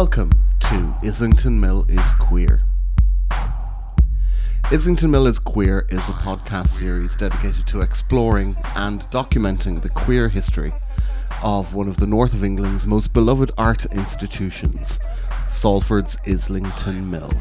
Welcome to Islington Mill is Queer. Islington Mill is Queer is a podcast series dedicated to exploring and documenting the queer history of one of the north of England's most beloved art institutions, Salford's Islington Mill.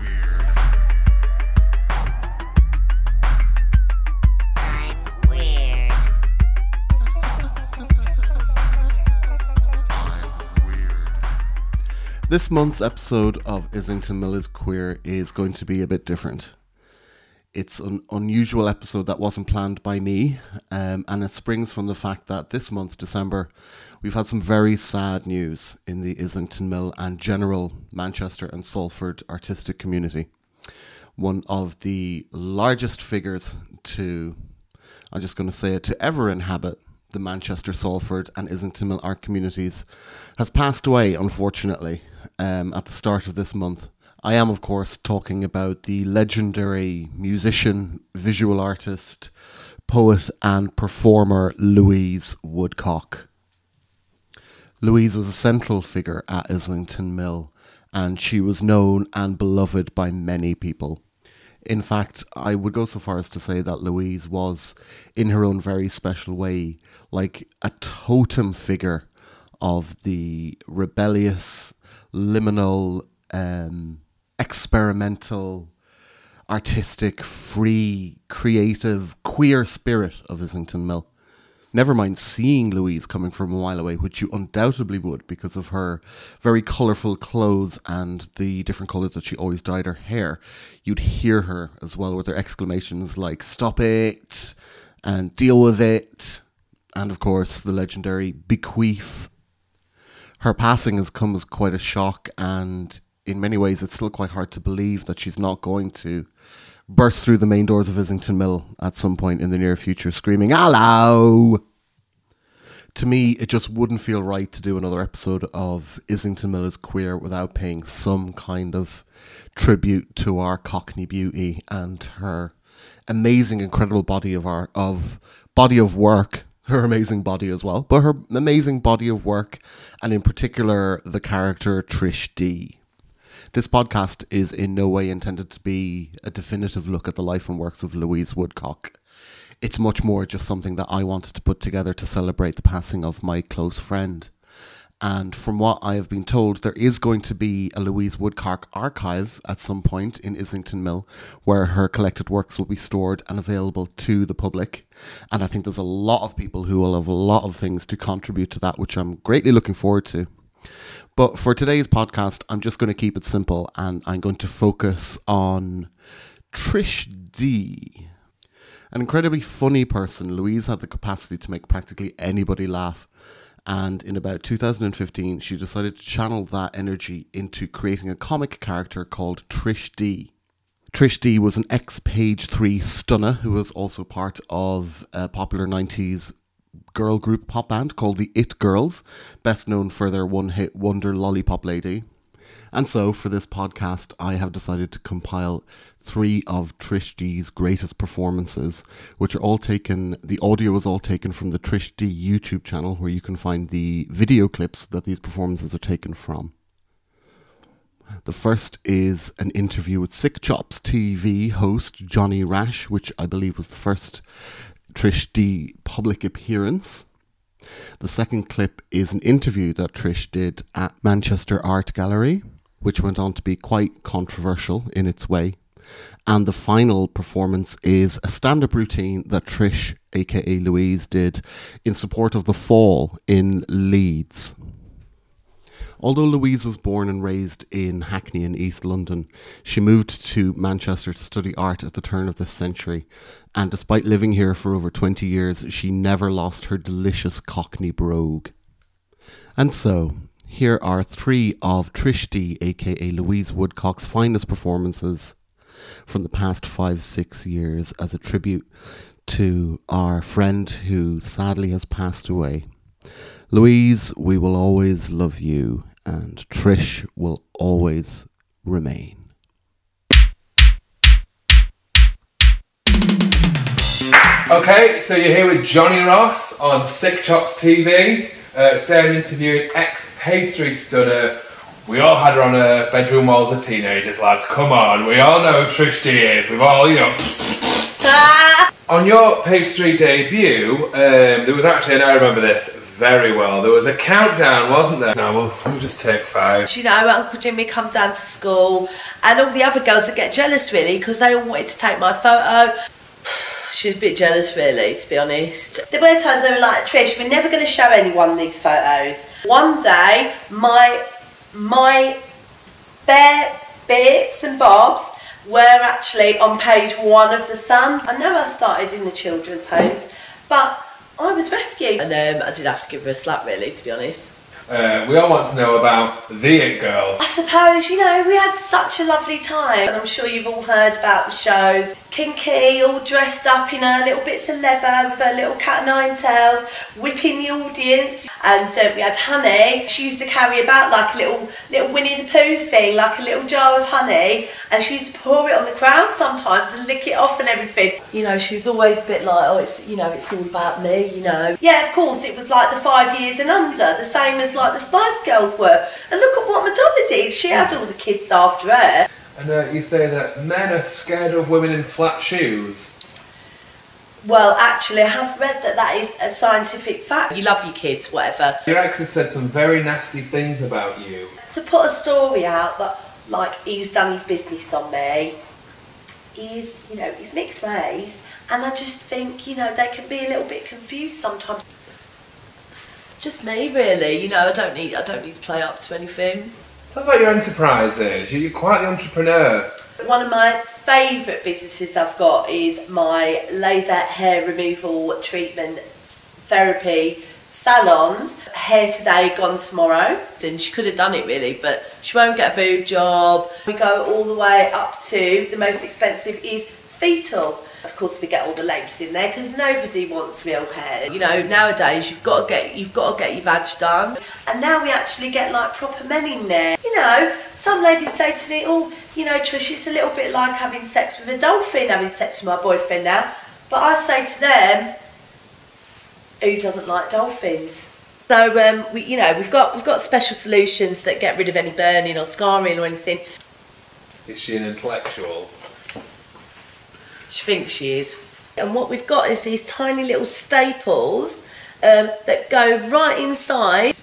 This month's episode of Islington Mill is Queer is going to be a bit different. It's an unusual episode that wasn't planned by me, um, and it springs from the fact that this month, December, we've had some very sad news in the Islington Mill and general Manchester and Salford artistic community. One of the largest figures to, I'm just going to say it, to ever inhabit the Manchester, Salford, and Islington Mill art communities has passed away, unfortunately um, at the start of this month. I am, of course, talking about the legendary musician, visual artist, poet, and performer Louise Woodcock. Louise was a central figure at Islington Mill, and she was known and beloved by many people. In fact, I would go so far as to say that Louise was, in her own very special way, like a totem figure of the rebellious, liminal, um, experimental, artistic, free, creative, queer spirit of Islington Mill. Never mind seeing Louise coming from a mile away, which you undoubtedly would because of her very colourful clothes and the different colours that she always dyed her hair. You'd hear her as well with her exclamations like, Stop it! and Deal with it! And of course, the legendary Bequeath her passing has come as quite a shock, and in many ways, it's still quite hard to believe that she's not going to burst through the main doors of Islington Mill at some point in the near future, screaming, Hello! To me, it just wouldn't feel right to do another episode of Islington Mill is Queer without paying some kind of tribute to our Cockney beauty and her amazing, incredible body of art, of body of work her amazing body as well, but her amazing body of work, and in particular, the character Trish D. This podcast is in no way intended to be a definitive look at the life and works of Louise Woodcock. It's much more just something that I wanted to put together to celebrate the passing of my close friend. And from what I have been told, there is going to be a Louise Woodcock archive at some point in Islington Mill where her collected works will be stored and available to the public. And I think there's a lot of people who will have a lot of things to contribute to that, which I'm greatly looking forward to. But for today's podcast, I'm just going to keep it simple and I'm going to focus on Trish D. An incredibly funny person, Louise had the capacity to make practically anybody laugh. And in about 2015, she decided to channel that energy into creating a comic character called Trish D. Trish D was an ex Page 3 stunner who was also part of a popular 90s girl group pop band called the It Girls, best known for their one hit wonder Lollipop Lady. And so, for this podcast, I have decided to compile three of Trish D's greatest performances, which are all taken, the audio is all taken from the Trish D YouTube channel, where you can find the video clips that these performances are taken from. The first is an interview with Sick Chops TV host Johnny Rash, which I believe was the first Trish D public appearance. The second clip is an interview that Trish did at Manchester Art Gallery which went on to be quite controversial in its way. And the final performance is a stand up routine that Trish, aka Louise, did in support of the fall in Leeds. Although Louise was born and raised in Hackney in East London, she moved to Manchester to study art at the turn of this century. And despite living here for over 20 years, she never lost her delicious Cockney brogue. And so, here are three of Trish aka Louise Woodcock's finest performances from the past five, six years as a tribute to our friend who sadly has passed away. Louise, we will always love you, and Trish will always remain. Okay, so you're here with Johnny Ross on Sick Chops TV. Uh, today I'm interviewing ex Page 3 stunner We all had her on our bedroom walls as teenagers, lads. Come on, we all know who Trish D is. We've all, you know. on your Page 3 debut, um, there was actually, and I remember this very well, there was a countdown, wasn't there? Now we'll, we'll just take five. you know, Uncle Jimmy come down to school, and all the other girls that get jealous really because they all wanted to take my photo. She was a bit jealous, really, to be honest. There were times they were like, Trish, we're never going to show anyone these photos. One day, my my bare bits and bobs were actually on page one of the Sun. I know I started in the children's homes, but I was rescued, and um, I did have to give her a slap, really, to be honest. Uh, we all want to know about the It Girls. I suppose, you know, we had such a lovely time. And I'm sure you've all heard about the shows. Kinky, all dressed up in her little bits of leather with her little cat nine tails, whipping the audience. And uh, we had honey. She used to carry about like a little little Winnie the Pooh thing, like a little jar of honey. And she used to pour it on the crowd sometimes and lick it off and everything. You know, she was always a bit like, oh, it's, you know, it's all about me, you know. Yeah, of course, it was like the five years and under, the same as like the Spice Girls were. And look at what Madonna did. She had all the kids after her. And uh, you say that men are scared of women in flat shoes. Well, actually, I have read that that is a scientific fact. You love your kids, whatever. Your ex has said some very nasty things about you. To put a story out that, like, he's done his business on me, he's, you know, he's mixed race, and I just think, you know, they can be a little bit confused sometimes. Just me, really. You know, I don't need, I don't need to play up to anything. Sounds like your enterprises. You're quite the entrepreneur. One of my favourite businesses I've got is my laser hair removal treatment therapy salons. Hair today, gone tomorrow. And she could have done it really, but she won't get a boob job. We go all the way up to the most expensive is fetal. Of course, we get all the ladies in there because nobody wants real hair. You know, nowadays you've got to get you've got to get your vag done, and now we actually get like proper men in there. You know, some ladies say to me, "Oh, you know, Trish, it's a little bit like having sex with a dolphin, having sex with my boyfriend now." But I say to them, "Who doesn't like dolphins?" So um, we, you know, we've got we've got special solutions that get rid of any burning or scarring or anything. Is she an intellectual? She thinks she is. And what we've got is these tiny little staples um, that go right inside.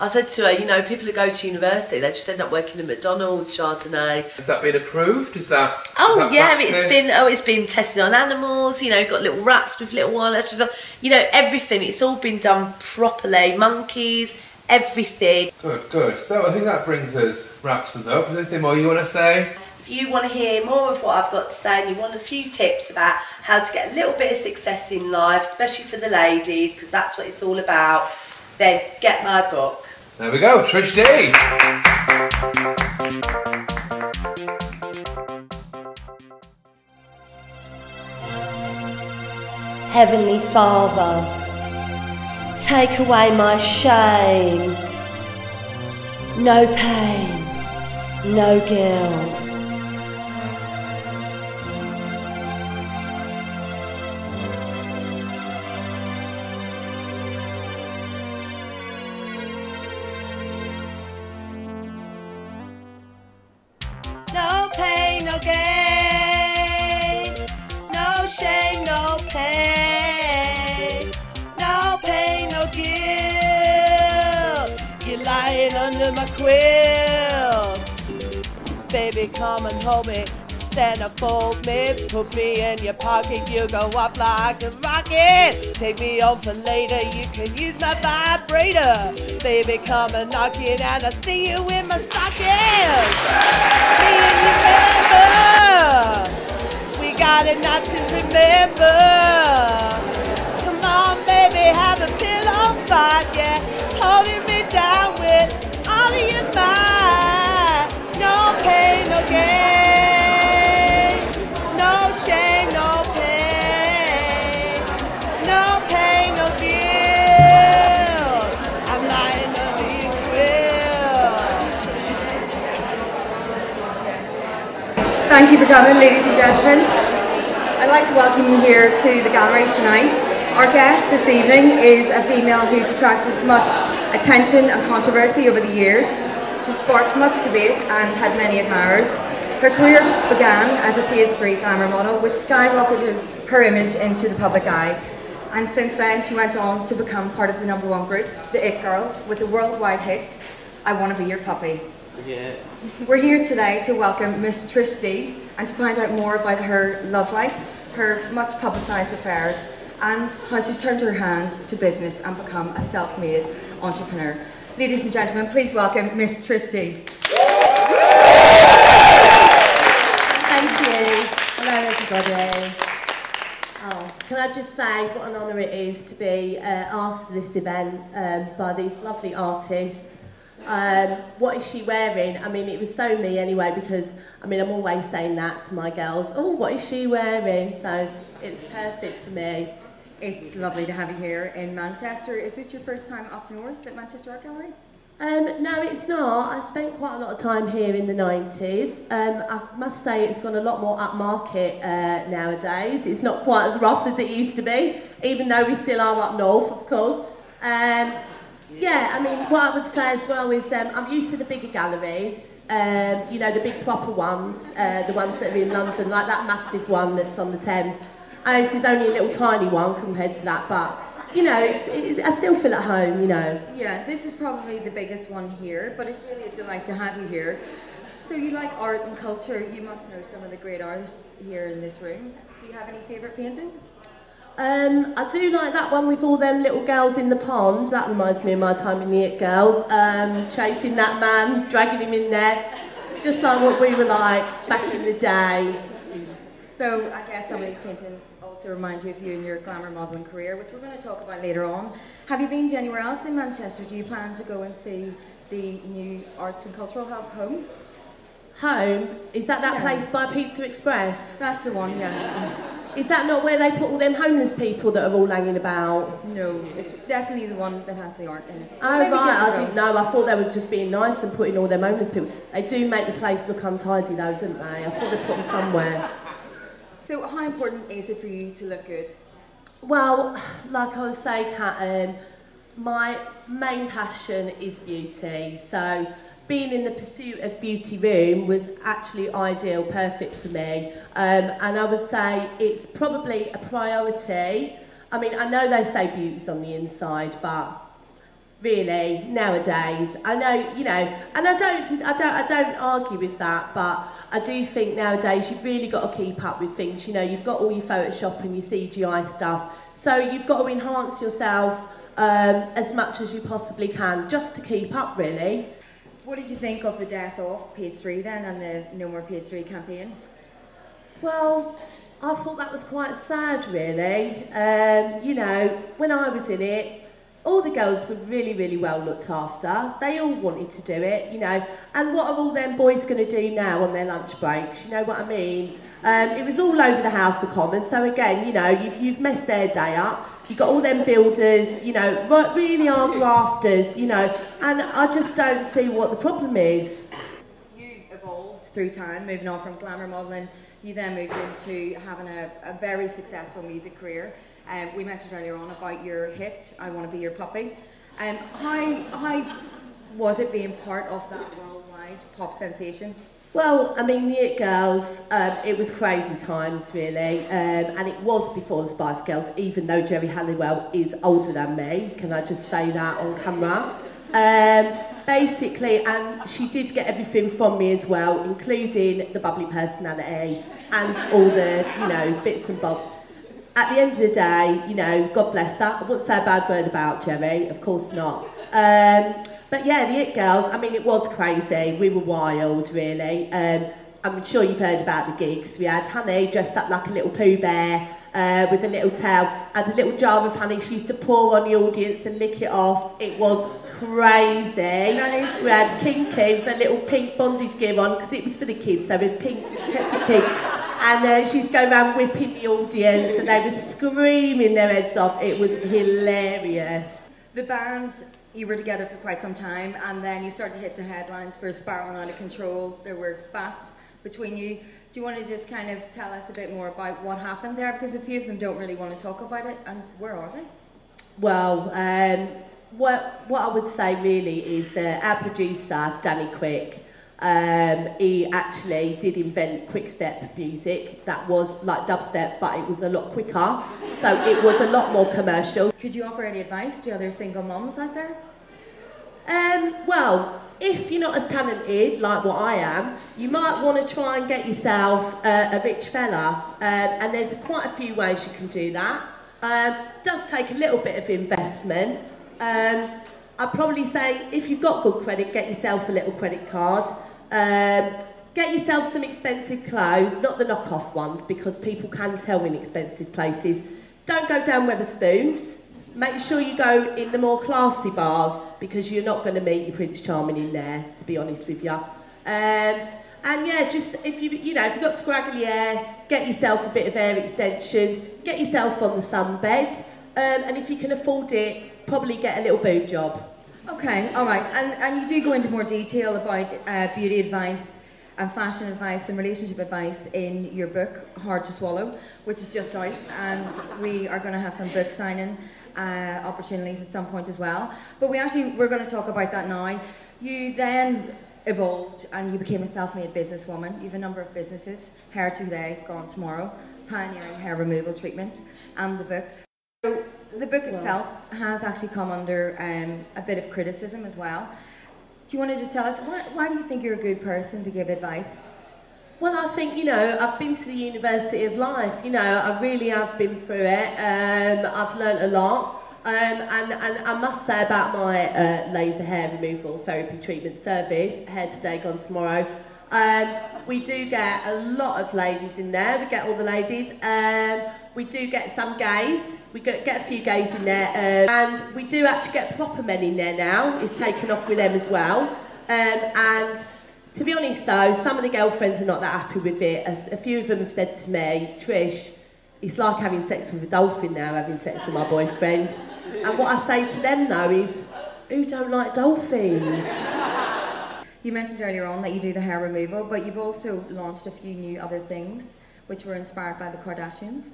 I said to her, you know, people who go to university, they just end up working at McDonald's, Chardonnay. Has that been approved? Is that? Oh that yeah, it's been oh it's been tested on animals. You know, got little rats with little eyelashes. You know, everything. It's all been done properly. Monkeys, everything. Good, good. So I think that brings us, wraps us up. Is there anything more you want to say? If you want to hear more of what I've got to say and you want a few tips about how to get a little bit of success in life, especially for the ladies, because that's what it's all about, then get my book. There we go, Trish D. Heavenly Father, take away my shame. No pain, no guilt. Me. Centerfold me, put me in your pocket. You go up like a rocket. Take me home for later. You can use my vibrator. Baby, come and knock it, and I see you in my stockings. Me and you. We got it not to remember. Come on, baby, have a pillow fight, yeah. Holding me down coming, ladies and gentlemen. I'd like to welcome you here to the gallery tonight. Our guest this evening is a female who's attracted much attention and controversy over the years. She sparked much debate and had many admirers. Her career began as a Page glamour model, which skyrocketed her image into the public eye. And since then, she went on to become part of the number one group, the It Girls, with the worldwide hit, I Want to Be Your Puppy. Yeah. We're here today to welcome Miss Trish D and to find out more about her love life, her much publicised affairs, and how she's turned her hand to business and become a self made entrepreneur. Ladies and gentlemen, please welcome Miss Trish. Thank you. Hello, everybody. Oh, can I just say what an honour it is to be uh, asked to this event um, by these lovely artists. Um, what is she wearing? I mean, it was so me anyway because I mean I'm always saying that to my girls. Oh, what is she wearing? So it's perfect for me. It's lovely to have you here in Manchester. Is this your first time up north at Manchester Art Gallery? Um, no, it's not. I spent quite a lot of time here in the 90s. Um, I must say it's gone a lot more upmarket uh, nowadays. It's not quite as rough as it used to be, even though we still are up north, of course. Um, yeah, I mean, what I would say as well is um, I'm used to the bigger galleries, um, you know, the big proper ones, uh, the ones that are in London, like that massive one that's on the Thames. And this is only a little tiny one compared to that, but you know, it's, it's, I still feel at home, you know. Yeah, this is probably the biggest one here, but it's really a delight to have you here. So you like art and culture, you must know some of the great artists here in this room. Do you have any favourite paintings? Um, I do like that one with all them little girls in the pond. That reminds me of my time in the It Girls. Um, chasing that man, dragging him in there. Just like what we were like back in the day. So I guess some of these paintings also remind you of you and your glamour modelling career, which we're going to talk about later on. Have you been to anywhere else in Manchester? Do you plan to go and see the new Arts and Cultural Hub home? Home? Is that that Yeah. place by Pizza Express? That's the one, yeah. Is that not where they put all them homeless people that are all hanging about? No, it's definitely the one that has the art in it. Oh Maybe right, I didn't know. I thought they were just being nice and putting all them homeless people. They do make the place look untidy though, didn't they? I thought they put them somewhere. So how important is it for you to look good? Well, like I was saying, Kat, um, my main passion is beauty. So being in the pursuit of beauty room was actually ideal, perfect for me. Um, and I would say it's probably a priority. I mean, I know they say beauty's on the inside, but really nowadays i know you know and i don't i don't i don't argue with that but i do think nowadays you've really got to keep up with things you know you've got all your photoshop and your cgi stuff so you've got to enhance yourself um, as much as you possibly can just to keep up really What did you think of the death of Page 3 then and the No More Page 3 campaign? Well, I thought that was quite sad, really. Um, you know, when I was in it, all the girls were really, really well looked after. They all wanted to do it, you know. And what are all them boys going to do now on their lunch breaks? You know what I mean? Um, it was all over the House of Commons. So again, you know, you've, you've messed their day up. You've got all them builders, you know, right, really are grafters, you know. And I just don't see what the problem is. You evolved through time, moving on from glamour modelling. You then moved into having a, a very successful music career. Um, we mentioned earlier on about your hit, I Want to Be Your Puppy. Um, how, how was it being part of that worldwide pop sensation? Well, I mean, the It Girls, um, it was crazy times, really. Um, and it was before the Spice Girls, even though Geri Halliwell is older than me. Can I just say that on camera? Um, basically, and she did get everything from me as well, including the bubbly personality and all the, you know, bits and bobs. At the end of the day, you know, God bless her. I wouldn't say a bad word about Geri, of course not. Um, but yeah, the It Girls, I mean, it was crazy. We were wild, really. Um, I'm sure you've heard about the gigs. We had Honey dressed up like a little Pooh Bear uh, with a little tail, had a little jar of honey she used to pour on the audience and lick it off. It was crazy. Nice. We had Kinky with a little pink bondage gear on because it was for the kids, so it was pink, kept it pink. And uh, she used to go around whipping the audience and they were screaming their heads off. It was hilarious. The band, you were together for quite some time, and then you started to hit the headlines for Spiraling Out of Control. There were spats between you. Do you want to just kind of tell us a bit more about what happened there? Because a few of them don't really want to talk about it, and where are they? Well, um, what, what I would say really is uh, our producer, Danny Quick, um, he actually did invent quick step music that was like dubstep, but it was a lot quicker. So it was a lot more commercial. Could you offer any advice to other single moms out there? Um, well, if you're not as talented like what I am, you might want to try and get yourself a rich fella. Um, and there's quite a few ways you can do that. Um, does take a little bit of investment. Um, I'd probably say if you've got good credit, get yourself a little credit card. Um, get yourself some expensive clothes, not the knock-off ones, because people can tell in expensive places. Don't go down Weatherspoons. Make sure you go in the more classy bars, because you're not going to meet your Prince Charming in there, to be honest with you. Um, and yeah, just if you you know if you've got scraggly hair, get yourself a bit of hair extensions, get yourself on the sunbed, um, and if you can afford it, probably get a little boob job. Okay, all right. And, and you do go into more detail about uh, beauty advice and fashion advice and relationship advice in your book, Hard to Swallow, which is just out. And we are going to have some book signing uh, opportunities at some point as well. But we actually, we're going to talk about that now. You then evolved and you became a self-made businesswoman. You have a number of businesses, Hair Today, Gone Tomorrow, Pioneering Hair Removal Treatment, and the book. So the book itself has actually come under um, a bit of criticism as well. Do you want to just tell us why, why do you think you're a good person to give advice? Well, I think, you know, I've been to the University of Life, you know, I really have been through it. Um, I've learnt a lot. Um, and, and I must say about my uh, laser hair removal therapy treatment service, Hair Today, Gone Tomorrow, um, we do get a lot of ladies in there. We get all the ladies. Um, we do get some gays. We get, get a few gays in there. Um, and we do actually get proper men in there now. It's taken off with them as well. Um, and to be honest though, some of the girlfriends are not that happy with it. A, a few of them have said to me, Trish, it's like having sex with a dolphin now, having sex with my boyfriend. And what I say to them though is, who don't like dolphins? You mentioned earlier on that you do the hair removal, but you've also launched a few new other things which were inspired by the Kardashians.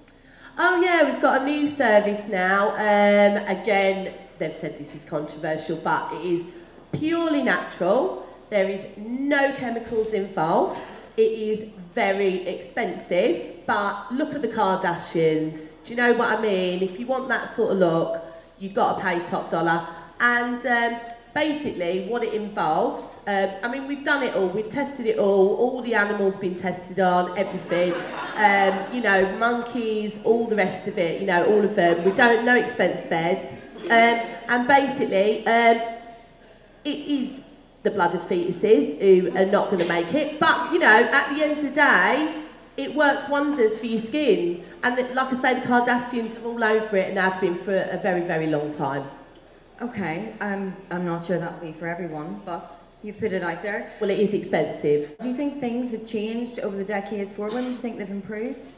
Oh yeah, we've got a new service now. Um, again, they've said this is controversial, but it is purely natural. There is no chemicals involved. It is very expensive, but look at the Kardashians. Do you know what I mean? If you want that sort of look, you've got to pay top dollar. And um, basically what it involves. Um, I mean, we've done it all. We've tested it all. All the animals been tested on, everything. Um, you know, monkeys, all the rest of it. You know, all of them. We don't no expense spared. Um, and basically, um, it is the blood of fetuses who are not going to make it. But you know, at the end of the day. It works wonders for your skin, and like I say, the Kardashians are all over it and have been for a very, very long time. Okay, um, I'm not sure that'll be for everyone, but you've put it out there. Well, it is expensive. Do you think things have changed over the decades for women? Do you think they've improved?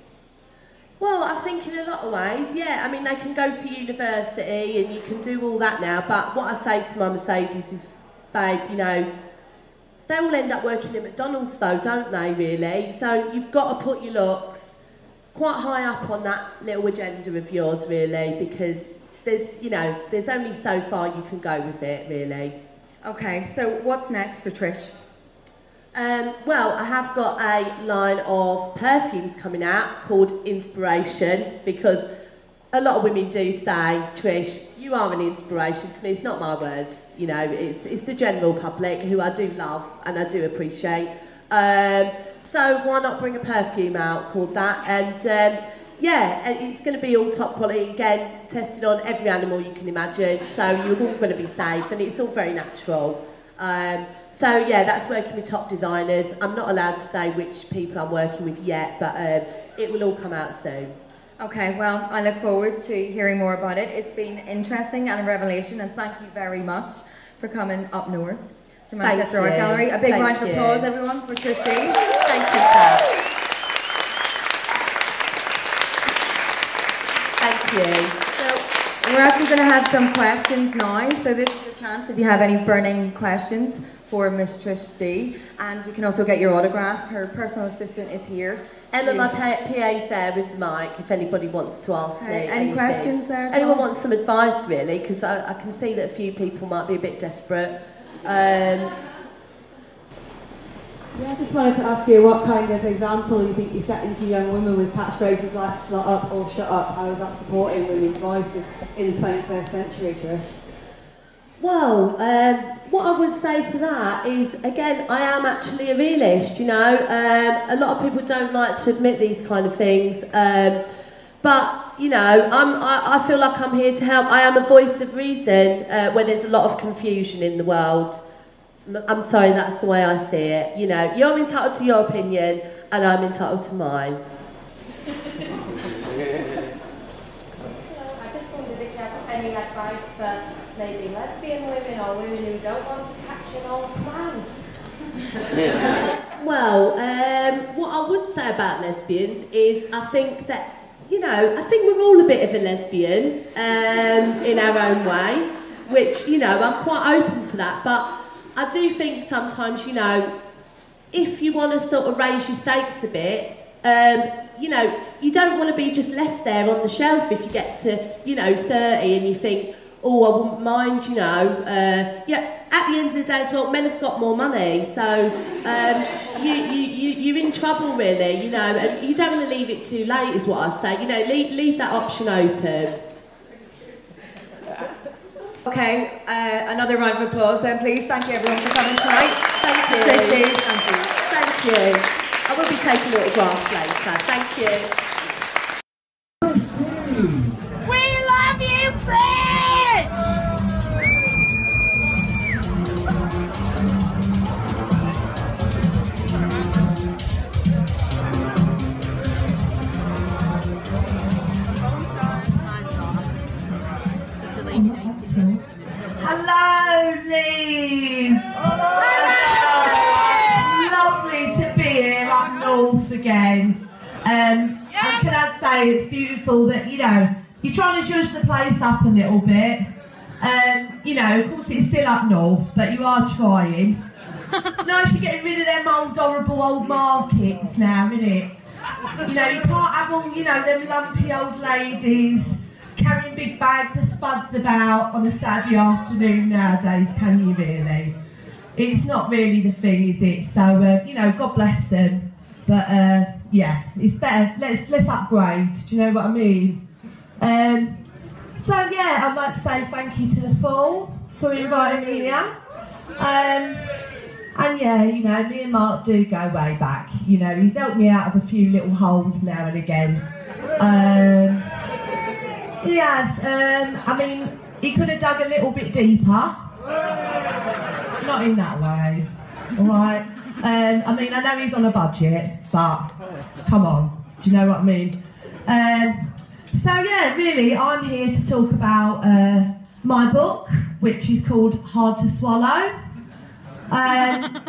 Well, I think in a lot of ways, yeah. I mean, they can go to university and you can do all that now, but what I say to my Mercedes is, babe, you know, they all end up working at McDonald's though, don't they, really? So you've got to put your looks quite high up on that little agenda of yours, really, because there's, you know, there's only so far you can go with it, really. Okay, so what's next for Trish? Um, well, I have got a line of perfumes coming out called Inspiration because a lot of women do say, Trish, you are an inspiration to me. It's not my words, you know, it's, it's the general public who I do love and I do appreciate. Um, so why not bring a perfume out called that? And um, yeah, it's going to be all top quality again, tested on every animal you can imagine. So you're all going to be safe, and it's all very natural. Um, so yeah, that's working with top designers. I'm not allowed to say which people I'm working with yet, but um, it will all come out soon. Okay, well, I look forward to hearing more about it. It's been interesting and a revelation, and thank you very much for coming up north to Manchester Art Gallery. A big thank round of applause, everyone, for Trish Thank you, Pat. You. So we're actually going to have some questions now. So this is your chance if you have any burning questions for Miss Trish D. And you can also get your autograph. Her personal assistant is here Emma, my pa- PA's there with the mic if anybody wants to ask me. Any anything. questions there? Anyone wants some advice, really? Because I, I can see that a few people might be a bit desperate. Um, Yeah, I just wanted to ask you what kind of example you think you're setting to young women with catchphrases like slut up or shut up. How is that supporting women's voices in the 21st century, Trish? Well, um, what I would say to that is, again, I am actually a realist, you know. Um, a lot of people don't like to admit these kind of things. Um, but, you know, I'm, I, I feel like I'm here to help. I am a voice of reason uh, when there's a lot of confusion in the world. I'm sorry, that's the way I see it. You know, you're entitled to your opinion, and I'm entitled to mine. I just wondered if you have any advice for maybe lesbian women or women who don't want to catch an old man. Well, um, what I would say about lesbians is I think that, you know, I think we're all a bit of a lesbian um, in our own way, which, you know, I'm quite open to that. But I do think sometimes, you know, if you want to sort of raise your stakes a bit, um, you know, you don't want to be just left there on the shelf if you get to, you know, 30 and you think, oh, I wouldn't mind, you know. Uh, yeah, at the end of the day as well, men have got more money, so um, you, you, you, you're in trouble really, you know, and you don't want to leave it too late is what I say. You know, leave, leave that option open. Okay, uh, another round of applause then, please. Thank you everyone for coming tonight. Thank you. Thank you. Thank you. I will be taking autographs later. Thank you. It's beautiful that you know you're trying to judge the place up a little bit. Um, you know, of course it's still up north, but you are trying. nice you're getting rid of them old horrible old markets now, isn't it? You know, you can't have all, you know, them lumpy old ladies carrying big bags of spuds about on a Saturday afternoon nowadays, can you really? It's not really the thing, is it? So, uh, you know, God bless them. But, uh, yeah, it's better. Let's, let's upgrade. Do you know what I mean? Um, so, yeah, I'd like to say thank you to the Fall for inviting me here. Um, and yeah, you know, me and Mark do go way back. You know, he's helped me out of a few little holes now and again. Um, he has. Um, I mean, he could have dug a little bit deeper. Not in that way. All right. Um, I mean, I know he's on a budget, but come on. Do you know what I mean? Um, so yeah, really, I'm here to talk about uh, my book, which is called Hard to Swallow. Um,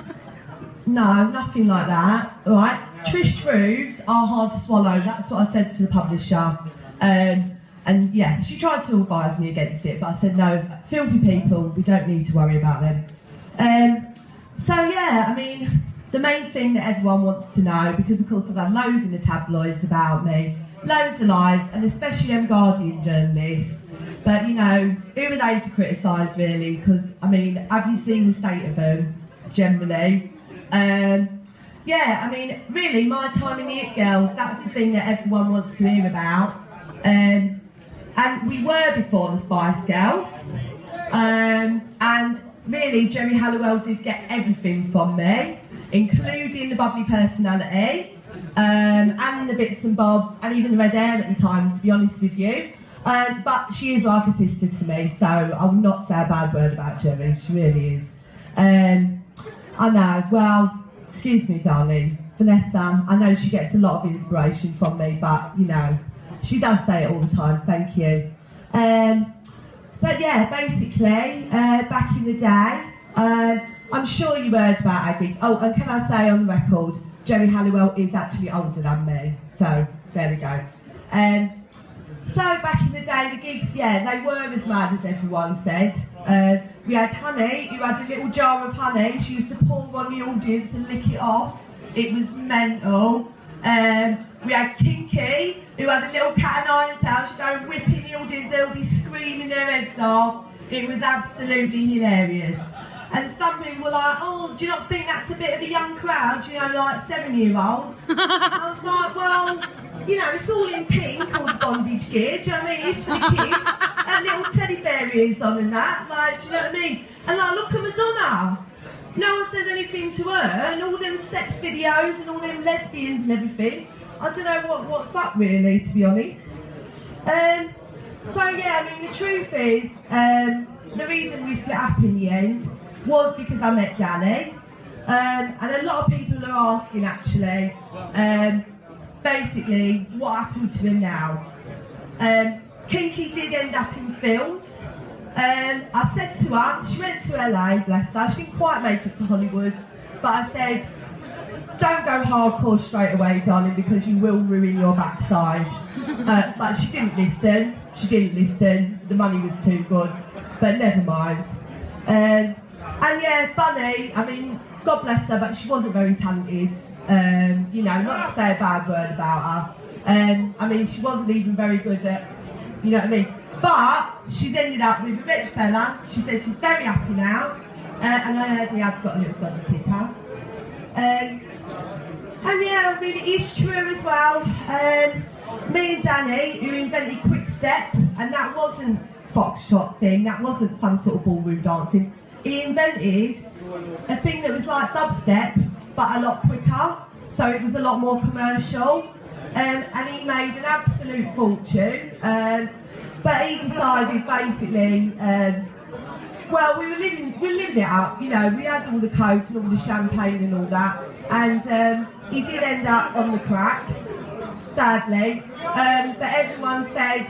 no, nothing like that. All right. Trish truths are hard to swallow. That's what I said to the publisher. Um, and yeah, she tried to advise me against it, but I said no. Filthy people, we don't need to worry about them. Um, so yeah, I mean, the main thing that everyone wants to know, because of course I've had loads in the tabloids about me, loads of lies, and especially them Guardian journalists. But you know, who are they to criticise really? Because I mean, have you seen the state of them generally? Um, yeah, I mean, really, my time in the It Girls, that's the thing that everyone wants to hear about. Um, and we were before the Spice Girls. Um, and really, Geri Halliwell did get everything from me, including the bubbly personality, um, and the bits and bobs, and even the red hair at the time, to be honest with you. Um, but she is like a sister to me, so I will not say a bad word about Geri. She really is. Um, I know. Well, excuse me, darling. Vanessa, I know she gets a lot of inspiration from me, but you know, she does say it all the time. Thank you. Um, but yeah, basically, uh, back in the day, uh, I'm sure you heard about gigs. Oh, and can I say on the record, Geri Halliwell is actually older than me. So there we go. Um, so back in the day, the gigs, yeah, they were as mad as everyone said. Uh, we had Honey, who had a little jar of honey. She used to pour on the audience and lick it off. It was mental. Um, we had Kinky, who had a little cat and iron tails. She'd go whipping the audience, they'll be screaming their heads off. It was absolutely hilarious. And some people were like, oh, do you not think that's a bit of a young crowd? You know, like seven year olds? I was like, well, you know, it's all in pink, all bondage gear. Do you know what I mean? It's for the kids. and little teddy bear ears on and that. Like, do you know what I mean? And like, look at Madonna. No one says anything to her, and all them sex videos and all them lesbians and everything. I don't know what, what's up really, to be honest. Um, so yeah, I mean the truth is, um, the reason we split up in the end was because I met Danny, um, and a lot of people are asking actually, um, basically what happened to him now. Um, Kinky did end up in films. Um, I said to her, she went to LA, bless her, she didn't quite make it to Hollywood, but I said, don't go hardcore straight away, darling, because you will ruin your backside. Uh, but she didn't listen, she didn't listen, the money was too good, but never mind. Um, and yeah, Bunny, I mean, God bless her, but she wasn't very talented. Um, you know, not to say a bad word about her. Um, I mean, she wasn't even very good at, you know what I mean? But she's ended up with a rich fella. She said she's very happy now. Uh, and I heard he has got a little doggy tipper. Um, and yeah, I mean, it is true as well. Um, me and Danny, who invented Quick Step, and that wasn't Foxtrot thing, that wasn't some sort of ballroom dancing. He invented a thing that was like dubstep, but a lot quicker. So it was a lot more commercial. Um, and he made an absolute fortune. Um, but he decided basically, um, well, we were living, we living it up, you know. We had all the coke and all the champagne and all that, and um, he did end up on the crack, sadly. Um, but everyone said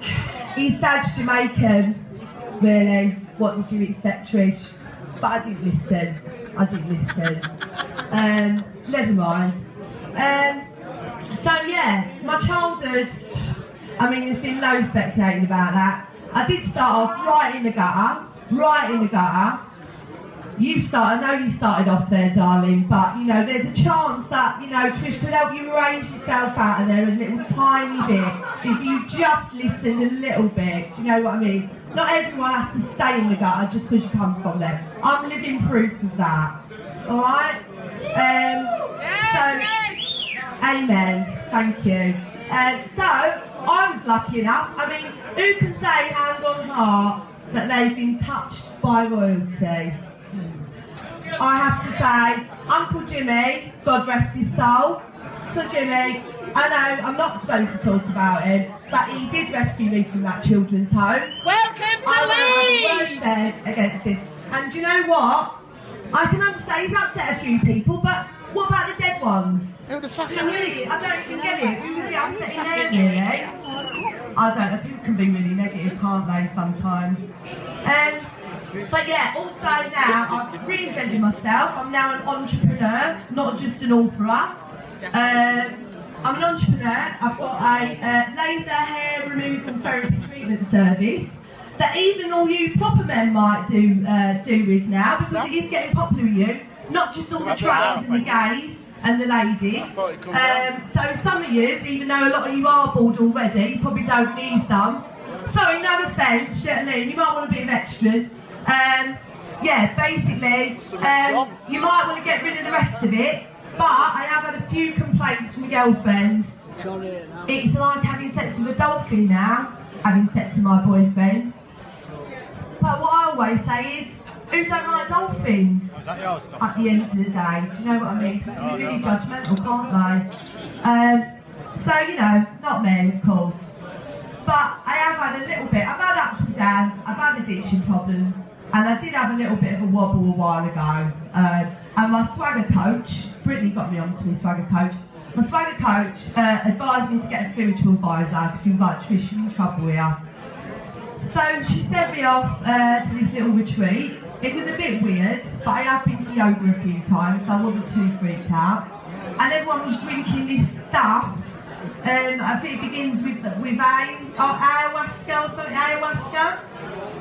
he's dad's Jamaican. Really, what did you expect, Trish? But I didn't listen. I didn't listen. Um, never mind. Um, so yeah, my childhood. I mean, there's been loads speculating about that. I did start off right in the gutter, right in the gutter. You started, I know you started off there, darling, but you know, there's a chance that, you know, Trish could help you arrange yourself out of there a little tiny bit if you just listened a little bit. Do you know what I mean? Not everyone has to stay in the gutter just because you come from there. I'm living proof of that. Alright? Um, so, amen. Thank you. Um, so, I was lucky enough. I mean, who can say hand on heart that they've been touched by royalty? I have to say, Uncle Jimmy, God rest his soul. So Jimmy, I know I'm not supposed to talk about him, but he did rescue me from that children's home. Welcome to I won't have Leeds! said against him. And do you know what? I can understand he's upset a few people, but what about the dead ones? Who the fuck Do you know what I mean? Don't even get it. Who was he upsetting there, really? I don't know. People can be really negative, can't they, sometimes? Um, but yeah, also now I've reinvented myself. I'm now an entrepreneur, not just an authorer. Um, I'm an entrepreneur. I've got a uh, laser hair removal therapy treatment service that even all you proper men might do uh, do with now because it is getting popular with you. Not just all the trappers and the gays and the ladies. Um, so some of you, even though a lot of you are bald already, you probably don't need some. Sorry, no offence, you know what I mean? You might want a bit of extras. Um, yeah, basically, um, you might want to get rid of the rest of it, but I have had a few complaints from girlfriends. It's like having sex with a dolphin now, having sex with my boyfriend. But what I always say is, who don't like dolphins? At the end of the day, do you know what I mean? People can be really judgmental, can't they? Um, so, you know, not me, of course. But I have had a little bit, I've had ups and downs, I've had addiction problems, and I did have a little bit of a wobble a while ago. Um, and my swagger coach, Brittany got me onto my swagger coach. My swagger coach uh, advised me to get a spiritual advisor because she was like, Trish, you're in trouble here. So she sent me off uh, to this little retreat. It was a bit weird, but I have been to yoga a few times, so I wasn't too freaked out. And everyone was drinking this stuff. Um, I think it begins with with a, oh, ayahuasca or something, ayahuasca.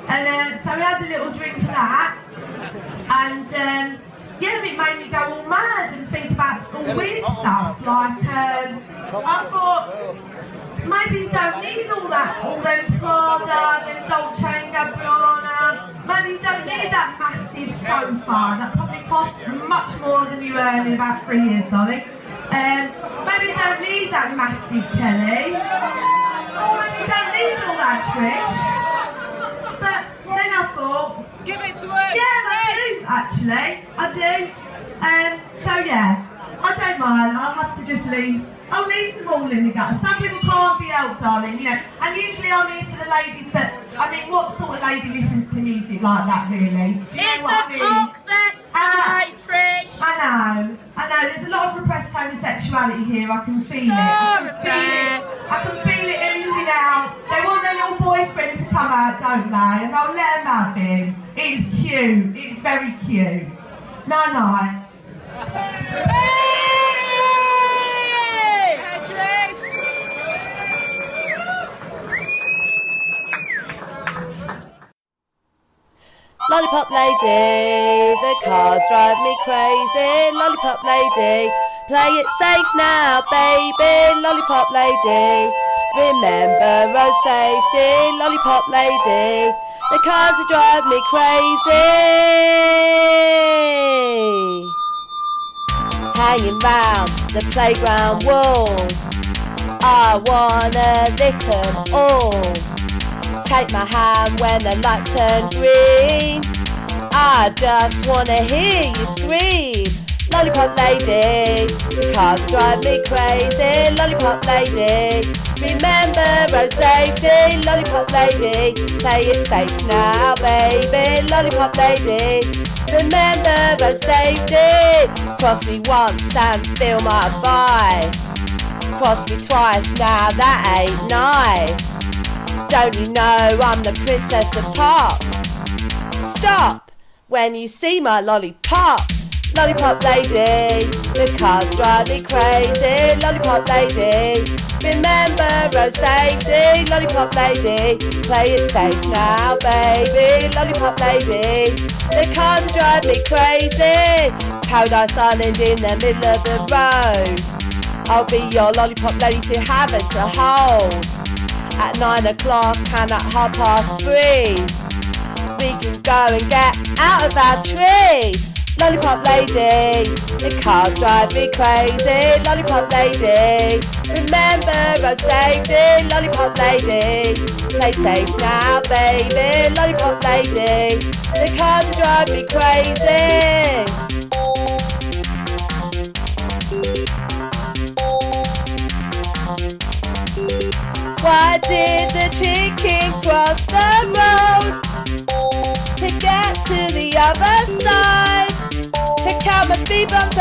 And uh, so we had a little drink of that. And um, yeah, it made me go all mad and think about all weird stuff. Like, um, I thought maybe you don't need all that, all them Prada, them Dolce and Gabbana. Maybe you don't need that massive sofa that probably costs much more than you earn in about three years, darling. Um, maybe you don't need that massive telly. Maybe you don't need all that Trish. But then I thought, Give it to her. yeah, I do, actually. I do. Um, so yeah, I don't mind. I'll have to just leave. I'll leave them all in the gutter. Some people can't be helped, darling, you know. And usually I'm here for the ladies, but I mean, what sort of lady listens to music like that, really? Do you It's know what I the mean? cock fest Ah. Trish. I know, I know. There's a lot of repressed homosexuality here. I can feel it. I can feel it. I can feel it oozing out. They want their little boyfriend to come out, don't they? And I'll let them have him. It's cute. It's very cute. No, no. Lollipop lady, the cars drive me crazy. Lollipop lady, play it safe now, baby. Lollipop lady, remember road safety. Lollipop lady, the cars that drive me crazy. Hanging round the playground walls, I wanna lick 'em all. Take my hand when the lights turn green. I just wanna hear you scream. Lollipop lady, the cars drive me crazy. Lollipop lady, remember road safety. Lollipop lady, play it safe now, baby. Lollipop lady, remember road safety. Cross me once and feel my advice. Cross me twice, now that ain't nice. Don't you know I'm the princess of pop? Stop when you see my lollipop. Lollipop lady, the cars drive me crazy. Lollipop lady, remember road safety. Lollipop lady, play it safe now, baby. Lollipop lady, the cars drive me crazy. Paradise Island in the middle of the road. I'll be your lollipop lady to have and to hold at nine o'clock and at half past three. We can go and get out of our tree. Lollipop lady, the cars drive me crazy. Lollipop lady, remember road safety. Lollipop lady, play safe now, baby. Lollipop lady, the cars drive me crazy. Why did the chicken cross the road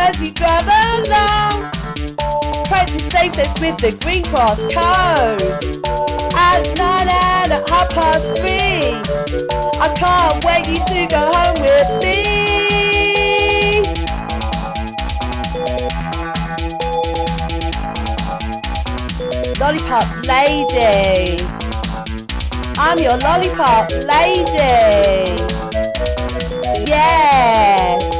as we drive along. Practice safe sex with the green cross code. At nine and at half past three. I can't wait you to go home with me. Lollipop lady. I'm your lollipop lady. Yeah.